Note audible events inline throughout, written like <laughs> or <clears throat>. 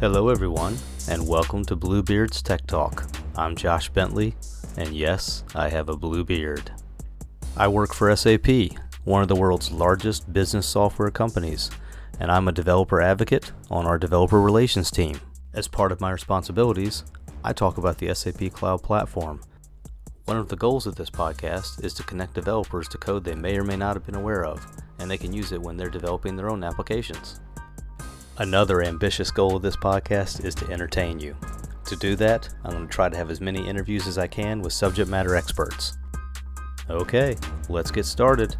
Hello, everyone, and welcome to Bluebeard's Tech Talk. I'm Josh Bentley, and yes, I have a blue beard. I work for SAP, one of the world's largest business software companies, and I'm a developer advocate on our developer relations team. As part of my responsibilities, I talk about the SAP Cloud Platform. One of the goals of this podcast is to connect developers to code they may or may not have been aware of, and they can use it when they're developing their own applications. Another ambitious goal of this podcast is to entertain you. To do that, I'm going to try to have as many interviews as I can with subject matter experts. Okay, let's get started.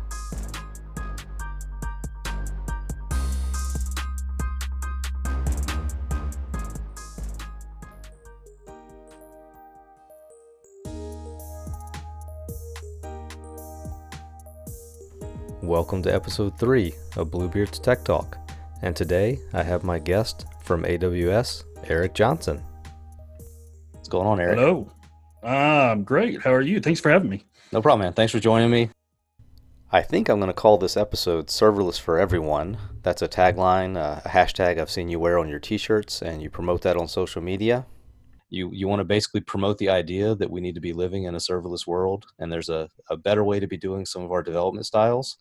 Welcome to episode 3 of Bluebeard's Tech Talk. And today I have my guest from AWS, Eric Johnson. What's going on, Eric? Hello. I'm great. How are you? Thanks for having me. No problem, man. Thanks for joining me. I think I'm going to call this episode Serverless for Everyone. That's a tagline, uh, a hashtag I've seen you wear on your t shirts, and you promote that on social media. You, you want to basically promote the idea that we need to be living in a serverless world, and there's a, a better way to be doing some of our development styles.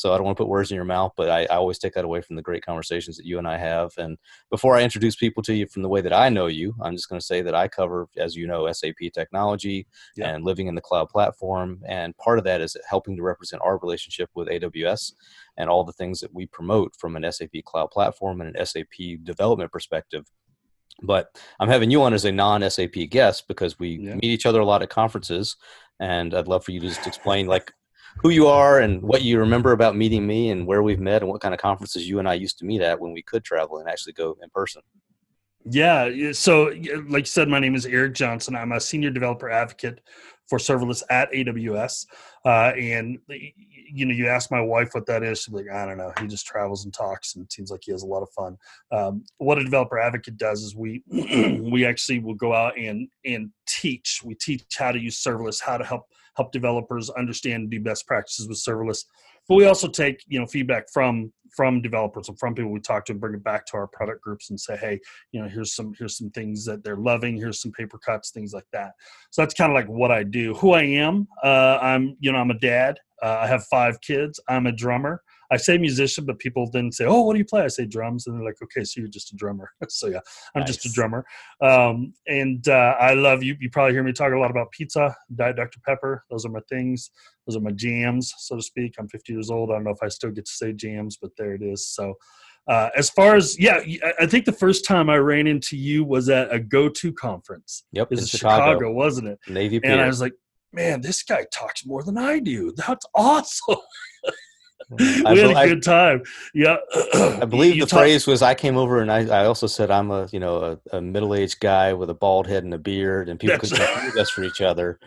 So I don't want to put words in your mouth, but I, I, always take that away from the great conversations that you and I have. And before I introduce people to you from the way that I know you, I'm just going to say that I cover, as you know, SAP technology yeah. and living in the cloud platform. And part of that is helping to represent our relationship with AWS and all the things that we promote from an SAP cloud platform and an SAP development perspective. But I'm having you on as a non SAP guest because we yeah. meet each other a lot at conferences. And I'd love for you to just explain like who you are and what you remember about meeting me and where we've met and what kind of conferences you and I used to meet at when we could travel and actually go in person. Yeah. So, like you said, my name is Eric Johnson. I'm a senior developer advocate for serverless at AWS. Uh, and you know, you ask my wife what that is. She's like, I don't know. He just travels and talks, and it seems like he has a lot of fun. Um, what a developer advocate does is we <clears throat> we actually will go out and and teach. We teach how to use serverless, how to help help developers understand and do best practices with serverless. But we also take you know feedback from from developers and from people we talk to and bring it back to our product groups and say, hey, you know, here's some here's some things that they're loving. Here's some paper cuts, things like that. So that's kind of like what I do. Who I am, uh, I'm you know I'm a dad. Uh, I have five kids. I'm a drummer. I say musician, but people then say, "Oh, what do you play?" I say drums, and they're like, "Okay, so you're just a drummer." <laughs> so yeah, I'm nice. just a drummer. Um, and uh, I love you. You probably hear me talk a lot about pizza, Diet Dr Pepper. Those are my things. Those are my jams, so to speak. I'm 50 years old. I don't know if I still get to say jams, but there it is. So. Uh, as far as yeah, I think the first time I ran into you was at a GoTo conference. Yep, it was in Chicago. Chicago. wasn't it? Navy. And I was like, man, this guy talks more than I do. That's awesome. <laughs> we had a good time. Yeah. I believe <clears throat> you the talk- phrase was I came over and I, I also said I'm a you know a, a middle aged guy with a bald head and a beard and people could confuse us for each other.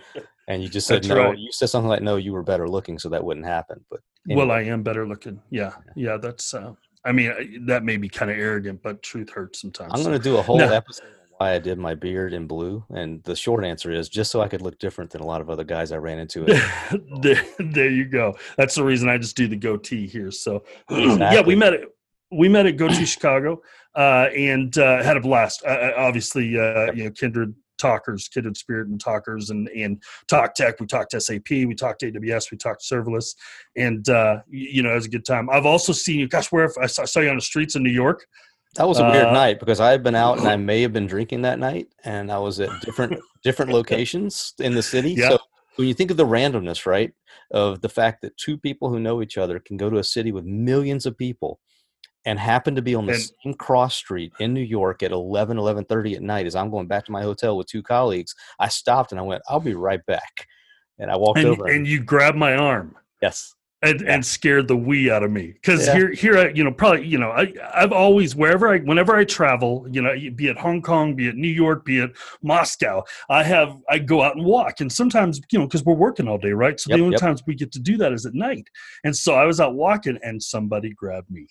And you just <laughs> said That's no. Right. You said something like no, you were better looking, so that wouldn't happen. But anyway. well, I am better looking. Yeah, yeah. That's. Uh, I mean, that may be kind of arrogant, but truth hurts sometimes. I'm going to do a whole no. episode why I did my beard in blue, and the short answer is just so I could look different than a lot of other guys I ran into. <laughs> there, there you go. That's the reason I just do the goatee here. So exactly. <clears throat> yeah, we met at we met at GoTo Chicago uh, and uh, had a blast. Uh, obviously, uh, you know, kindred talkers, kindred spirit and talkers, and and talk tech. We talked SAP, we talked AWS, we talked serverless, and uh, you know, it was a good time. I've also seen you. Gosh, where I saw you on the streets in New York. That was a weird uh, night because I had been out and I <clears throat> may have been drinking that night, and I was at different different locations in the city. Yeah. So when you think of the randomness, right, of the fact that two people who know each other can go to a city with millions of people and happen to be on the and, same cross street in New York at 11, 11.30 at night as I'm going back to my hotel with two colleagues, I stopped and I went, I'll be right back. And I walked and, over. And you grabbed my arm. Yes and, yeah. and scared the wee out of me because yeah. here here I, you know probably you know I I've always wherever I whenever I travel you know be it Hong Kong be it New York be it Moscow I have I go out and walk and sometimes you know because we're working all day right so yep, the only yep. times we get to do that is at night and so I was out walking and somebody grabbed me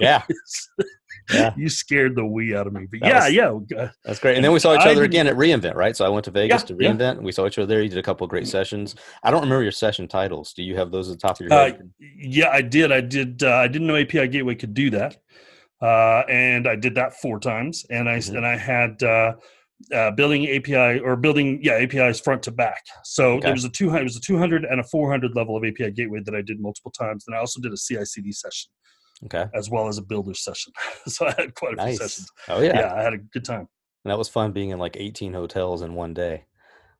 yeah <laughs> yeah. you scared the wee out of me. But that yeah, was, yeah, that's great. And then we saw each other again at reInvent, right? So I went to Vegas yeah, to reInvent, yeah. and we saw each other there. You did a couple of great sessions. I don't remember your session titles. Do you have those at the top of your head? Uh, yeah, I did. I did. Uh, I didn't know API Gateway could do that. uh, and I did that four times. And I Mhm. and I had uh, uh, building API or building yeah APIs front to back. So Okay. there was a two hundred, it was a two hundred and a four hundred level of API gateway that I did multiple times. And I also did a CI/CD session Okay. as well as a builder session. <laughs> so I had quite a few sessions. Oh yeah. Yeah. I had a good time. And that was fun being in like 18 hotels in one day.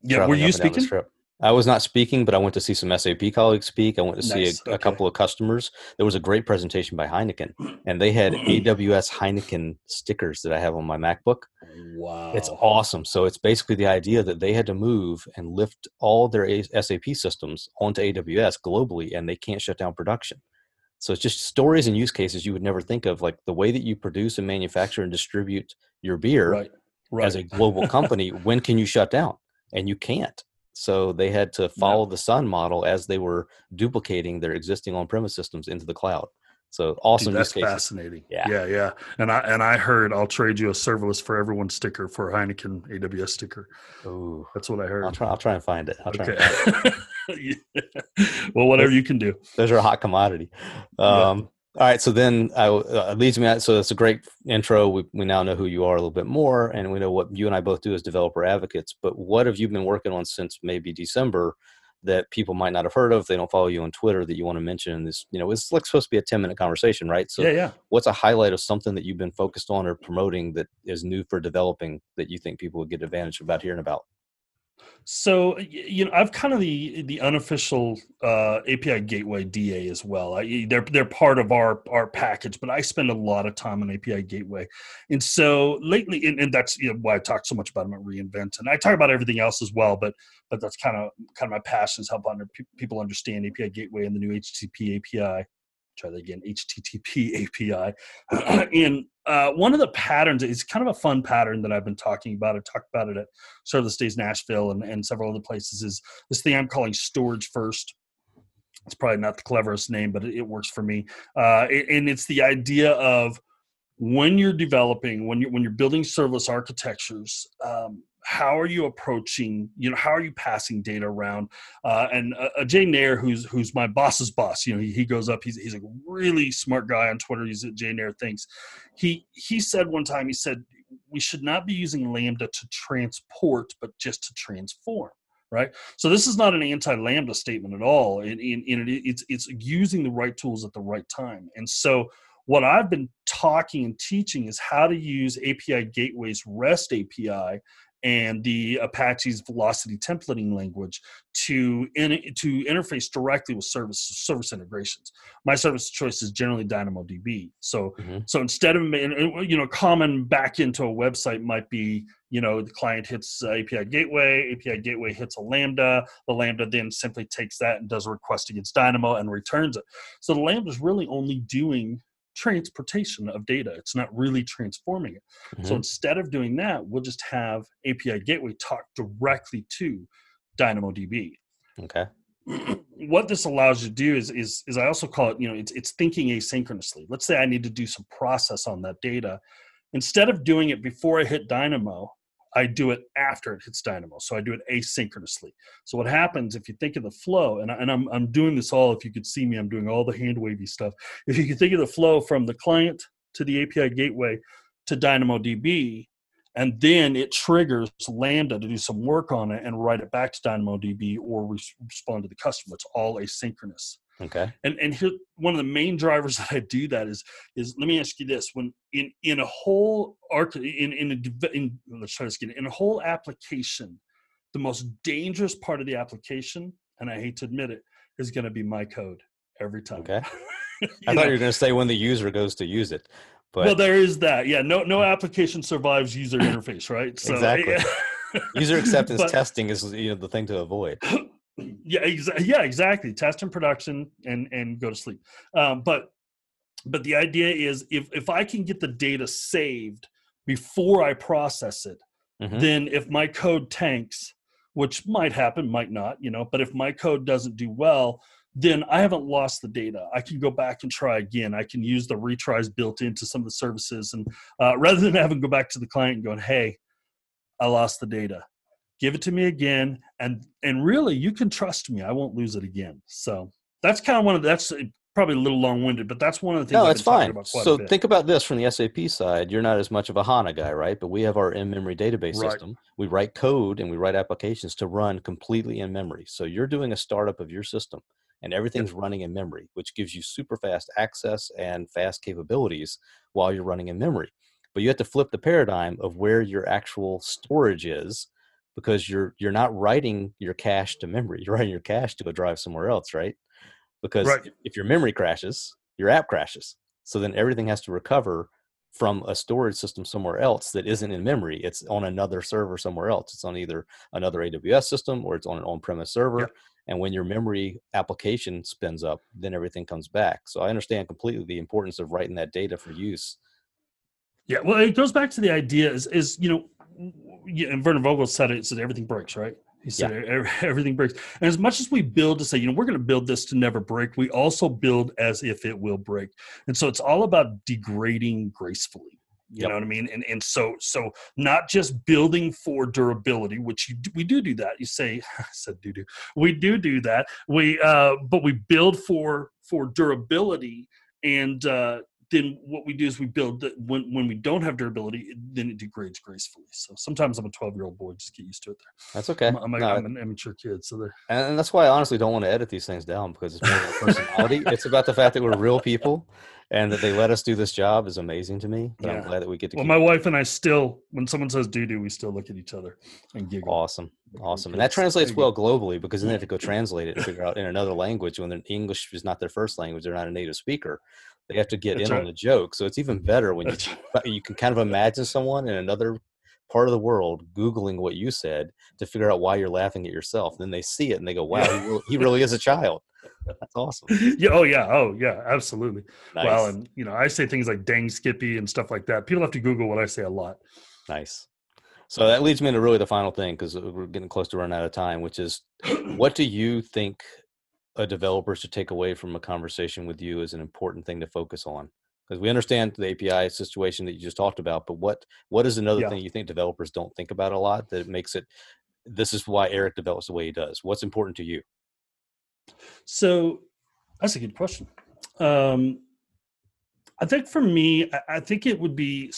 Yeah, were you up and down the speaking? I was not speaking, but I went to see some SAP colleagues speak. I went to Nice, see a, a couple of customers. There was a great presentation by Heineken, and they had <clears throat> AWS Heineken stickers that I have on my MacBook. Wow, It's awesome. So it's basically the idea that they had to move and lift all their A- SAP systems onto AWS globally, and they can't shut down production. So it's just stories and use cases you would never think of, like the way that you produce and manufacture and distribute your beer right, right. as a global <laughs> company. when can you shut down? And you can't. So they had to follow the Sun model as they were duplicating their existing on-premise systems into the cloud. So awesome Dude, that's fascinating. Yeah. yeah, yeah. And I and I heard I'll trade you a serverless for everyone sticker for a Heineken AWS sticker. Oh, That's what I heard. I'll try. I'll try and find it. I'll try. And find it. okay. <laughs> Yeah. Well, whatever you can do. those are a hot commodity. Yeah. Um, All right, so then I, uh, it leads me out. So that's a great intro. We, we now know who you are a little bit more, and we know what you and I both do as developer advocates. But what have you been working on since maybe December that people might not have heard of? They don't follow you on Twitter that you want to mention in this. You know, it's like supposed to be a ten minute conversation, right? So yeah, yeah. what's a highlight of something that you've been focused on or promoting that is new for developing that you think people would get advantage about hearing about? So you know, I've kind of the the unofficial uh, API Gateway DA as well. I, they're they're part of our our package, but I spend a lot of time on API Gateway, and so lately, and, and that's you know, why I talk so much about them at reInvent, and I talk about everything else as well. But but that's kind of kind of my passion is help under, people understand API Gateway and the new HTTP API. Try that again, HTTP API. <clears throat> and uh, one of the patterns is kind of a fun pattern that I've been talking about. I talked about it at ServerlessDays Nashville and, and several other places is this thing I'm calling storage first. It's probably not the cleverest name, but it, it works for me. Uh, and it's the idea of when you're developing, when you're when you're building serverless architectures, um, how are you approaching? You know, how are you passing data around? Uh, and uh, uh, Jay Nair, who's who's my boss's boss, you know, he, he goes up. He's he's a really smart guy on Twitter. He's at Jay Nair thinks. He he said one time. He said we should not be using lambda to transport but just to transform right so this is not an anti-lambda statement at all in it, it's it's using the right tools at the right time and so what i've been talking and teaching is how to use api gateways rest api and the apache's velocity templating language to in, to interface directly with service service integrations. My service choice is generally dynamodb. So Mhm. so instead of you know common back into a website might be you know the client hits api gateway api gateway hits a lambda the lambda then simply takes that and does a request against dynamo and returns it. So the lambda is really only doing transportation of data it's not really transforming it so Mhm. instead of doing that we'll just have api gateway talk directly to dynamodb Okay. <clears throat> what this allows you to do is is is I also call it you know it's it's thinking asynchronously. Let's say I need to do some process on that data, instead of doing it before I hit Dynamo, I do it after it hits Dynamo. So I do it asynchronously. So what happens if you think of the flow, and, I, and I'm I'm doing this all. If you could see me, I'm doing all the hand wavy stuff. If you could think of the flow from the client to the API gateway to DynamoDB, and then it triggers Lambda to do some work on it and write it back to DynamoDB or res- respond to the customer. It's all asynchronous. Okay. And and here one of the main drivers that I do that is is let me ask you this: when in in a whole arc in in a in let's try this again in a whole application, the most dangerous part of the application, and I hate to admit it, is going to be my code every time. Okay. <laughs> I know? thought you were going to say when the user goes to use it, but well, there is that. Yeah, no no hmm. application survives user <coughs> interface, right? So, Exactly. user <laughs> acceptance but- testing is you know the thing to avoid. <coughs> yeah, exa- yeah, exactly. Test in production and and go to sleep. Um, but but the idea is if if I can get the data saved before I process it, Mhm. then if my code tanks, which might happen, might not, you know, but if my code doesn't do well, then I haven't lost the data. I can go back and try again. I can use the retries built into some of the services, and uh, <laughs> rather than having to go back to the client and going, "Hey, I lost the data," give it to me again, and and really, you can trust me. I won't lose it again. So that's kind of one of that's uh, probably a little long-winded, but that's one of the things. No, it's fine. about quite a So think about this from the SAP side. You're not as much of a HANA guy, right? But we have our in-memory database Right. system. We write code and we write applications to run completely in memory. So you're doing a startup of your system and everything's running in memory, which gives you super fast access and fast capabilities while you're running in memory. But you have to flip the paradigm of where your actual storage is because you're you're not writing your cache to memory. You're writing your cache to a drive somewhere else, right? Because Right. if- your memory crashes, your app crashes. So then everything has to recover from a storage system somewhere else that isn't in memory. It's on another server somewhere else. It's on either another AWS system or it's on an on-premise server. Yep. And when your memory application spins up, then everything comes back. So I understand completely the importance of writing that data for use. Yeah, well, it goes back to the idea is is you know, yeah, and Werner Vogels said it. Said everything breaks, right? He said "Ev- <laughs> everything breaks. And as much as we build to say, you know, we're going to build this to never break, we also build as if it will break. And so it's all about degrading gracefully. You Yep. know what I mean? And and so so not just building for durability, which do- we do do that. You say, <laughs> I said do do. We do do that. We uh, but we build for for durability and uh, then what we do is we build that when when we don't have durability, it- then it degrades gracefully. So sometimes I'm a 12 year old boy, just get used to it. There, That's okay. I'm, I'm, a, No, I'm an immature kid, so there. and that's why I honestly don't want to edit these things down because it's more about <laughs> personality. it's about the fact that we're real people and that they let us do this job is amazing to me. But I'm glad that we get to Well, my wife and I still, when someone says doo doo, we still look at each other and giggle. Awesome. Awesome. And that translates well globally because then they have to go translate it and figure out in another language when English is not their first language, they're not a native speaker. They have to get That's in on the joke. So it's even better when you, you can kind of imagine someone in another part of the world Googling what you said to figure out why you're laughing at yourself. Then they see it and they go, wow, he, really, he really is a child. That's awesome. <laughs> yeah. Oh yeah. Oh yeah. Absolutely. Nice. Well, and you know, I say things like "dang Skippy" and stuff like that. People have to Google what I say a lot. Nice. So that leads me into really the final thing because we're getting close to running out of time, which is <clears throat> what do you think a developer should take away from a conversation with you is an important thing to focus on? Because we understand the API situation that you just talked about, but what what is another Yeah. thing you think developers don't think about a lot that makes it? This is why Eric develops the way he does. What's important to you? So that's a good question. Um, I think for me, I- I think it would be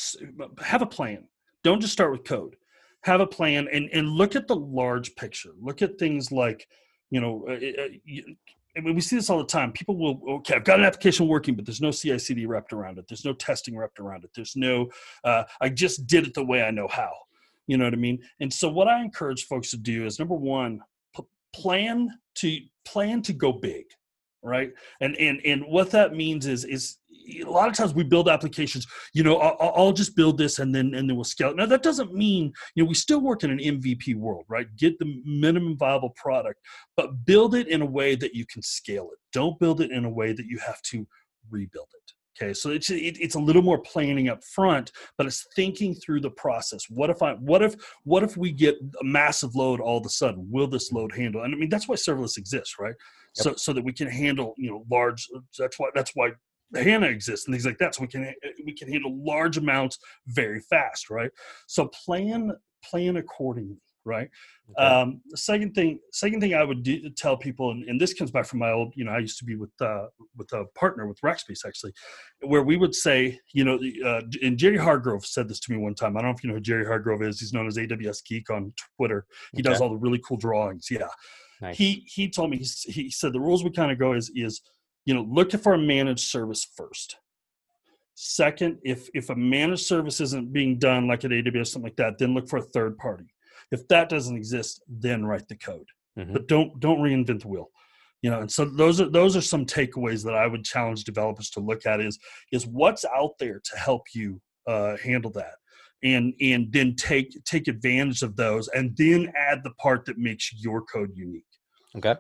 have a plan. Don't just start with code. Have a plan and and look at the large picture. Look at things like, you know, uh, uh, you- we see this all the time. People will, okay, I've got an application working, but there's no CI/CD wrapped around it. There's no testing wrapped around it. There's no, uh, I just did it the way I know how. You know what I mean? And so, what I encourage folks to do is number one, p- plan to plan to go big right and and and what that means is is a lot of times we build applications you know i'll, I'll just build this and then and then we'll scale it. Now that doesn't mean you know we still work in an mvp world right? Get the minimum viable product but build it in a way that you can scale it. Don't build it in a way that you have to rebuild it okay? So it's it, it's a little more planning up front but it's thinking through the process. What if i what if what if we get a massive load all of a sudden? Will this load handle? And i mean that's why serverless exists right? So so that we can handle you know large that's why that's why hana exists and things like that so we can we can handle large amounts very fast right? So plan plan accordingly right? Okay. um the second thing second thing i would do, tell people and, and this comes back from my old you know i used to be with uh with a partner with rackspace actually where we would say you know uh, and jerry hargrove said this to me one time i don't know if you know who jerry hargrove is he's known as aws geek on twitter. He does all the really cool drawings yeah. Nice. he he told me he's- he said the rules we kind of go is is you know look for a managed service first. Second if if a managed service isn't being done like at aws something like that then look for a third party. If that doesn't exist then write the code. Mhm. but don't don't reinvent the wheel you know and so those are those are some takeaways that i would challenge developers to look at is is what's out there to help you uh, handle that. And and then take take advantage of those and then add the part that makes your code unique. Okay.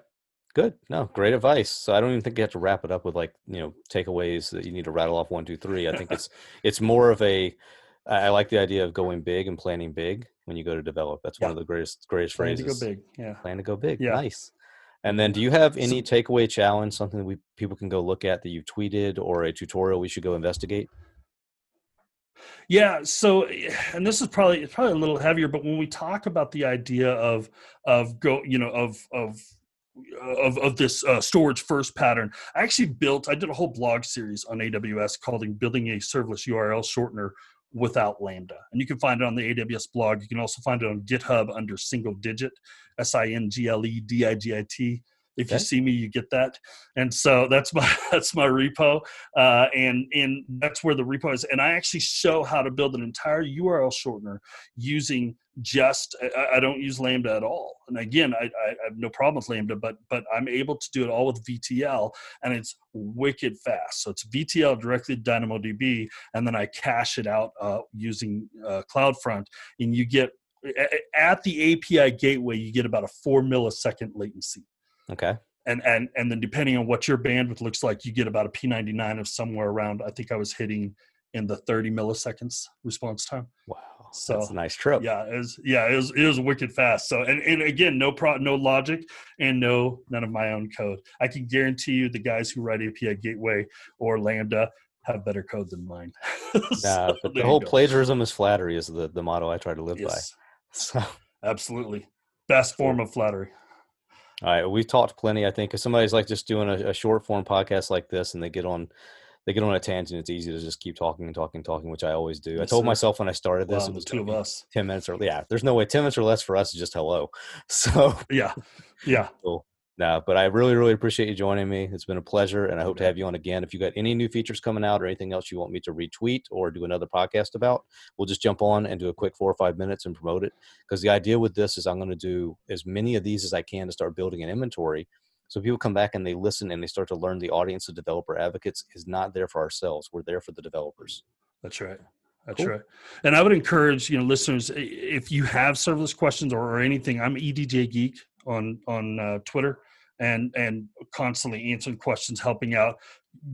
Good. No, great advice. So I don't even think you have to wrap it up with like, you know, takeaways that you need to rattle off one, two, three. I think <laughs> it's it's more of a I like the idea of going big and planning big when you go to develop. That's one of the greatest greatest Plan to go big yeah Plan to go big. Yeah. Nice. And then do you <laughs> have any takeaway challenge, something that we people can go look at that you've tweeted or a tutorial we should go investigate? Yeah. So, eh, and this is probably it's probably a little heavier, but when we talk about the idea of of go, you know, of of of, of this uh, storage first pattern. I actually built, I did a whole blog series on AWS called Building a Serverless URL Shortener without Lambda. And you can find it on the AWS blog. You can also find it on GitHub under single digit, S I N G L E D I G I T if okay. you see me you get that and so that's my <laughs> that's my repo uh, and and that's where the repo is and i actually show how to build an entire url shortener using just I, I don't use lambda at all and again I, I have no problem with lambda but but i'm able to do it all with vtl and it's wicked fast so it's vtl directly to dynamodb and then i cache it out uh, using uh, cloudfront and you get at the api gateway you get about a four millisecond latency Okay. And and and then depending on what your bandwidth looks like, you get about a P99 of somewhere around. I think I was hitting in the 30 milliseconds response time. Wow. So that's a nice trip. Yeah, it was yeah, it was it was wicked fast. So and, and again, no pro no logic and no none of my own code. I can guarantee you the guys who write API gateway or Lambda have better code than mine. <laughs> so, but the whole plagiarism is flattery is the, the motto I try to live yes. by. <laughs> So absolutely. Best form of flattery. All right, we've talked plenty. I think if somebody's like just doing a, a, short form podcast like this, and they get on, they get on a tangent. It's easy to just keep talking and talking, and talking, which I always do. I told myself when I started this, wow, it was two of us, ten minutes or yeah. There's no way ten minutes or less for us is just hello. <laughs> So yeah, yeah. <laughs> Cool. No, but I really, really appreciate you joining me. It's been a pleasure, and I hope to have you on again. If you got any new features coming out or anything else you want me to retweet or do another podcast about, we'll just jump on and do a quick four or five minutes and promote it. Because the idea with this is I'm going to do as many of these as I can to start building an inventory. So people come back and they listen and they start to learn the audience of developer advocates is not there for ourselves. We're there for the developers. That's right. That's cool. right. And I would encourage, you know, listeners, if you have serverless questions or, or anything, I'm EDJ Geek on on uh, Twitter and and constantly answering questions, helping out,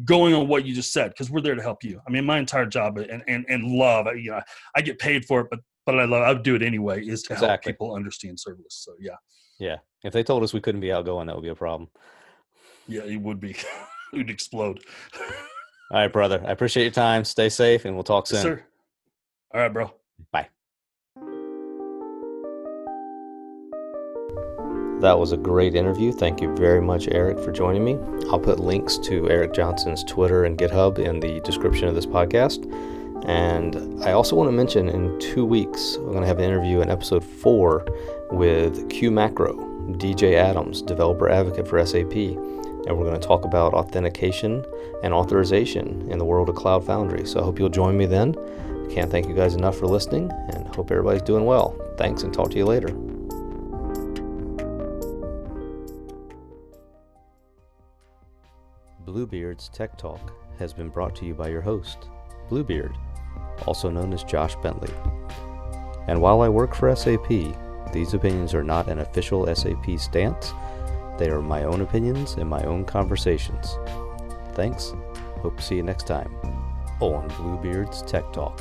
going on what you just said because we're there to help you. I mean, my entire job and and and love, you know, I get paid for it, but but I love I would do it anyway is to exactly. help people understand serverless. So yeah. Yeah. If they told us we couldn't be outgoing, that would be a problem. Yeah, it would be. <laughs> it would explode. <laughs> All right, brother. I appreciate your time. Stay safe, and we'll talk soon. Yes, sir. All right, bro. Bye. That was a great interview. Thank you very much, Eric, for joining me. I'll put links to Eric Johnson's Twitter and GitHub in the description of this podcast. And I also want to mention in two weeks, we're going to have an interview in episode four with Q Macro, DJ Adams, developer advocate for SAP. And we're going to talk about authentication and authorization in the world of Cloud Foundry. So I hope you'll join me then. Can't thank you guys enough for listening and hope everybody's doing well. Thanks and talk to you later. Bluebeard's Tech Talk has been brought to you by your host, Bluebeard, also known as Josh Bentley. And while I work for SAP, these opinions are not an official SAP stance. They are my own opinions and my own conversations. Thanks. Hope to see you next time on Bluebeard's Tech Talk.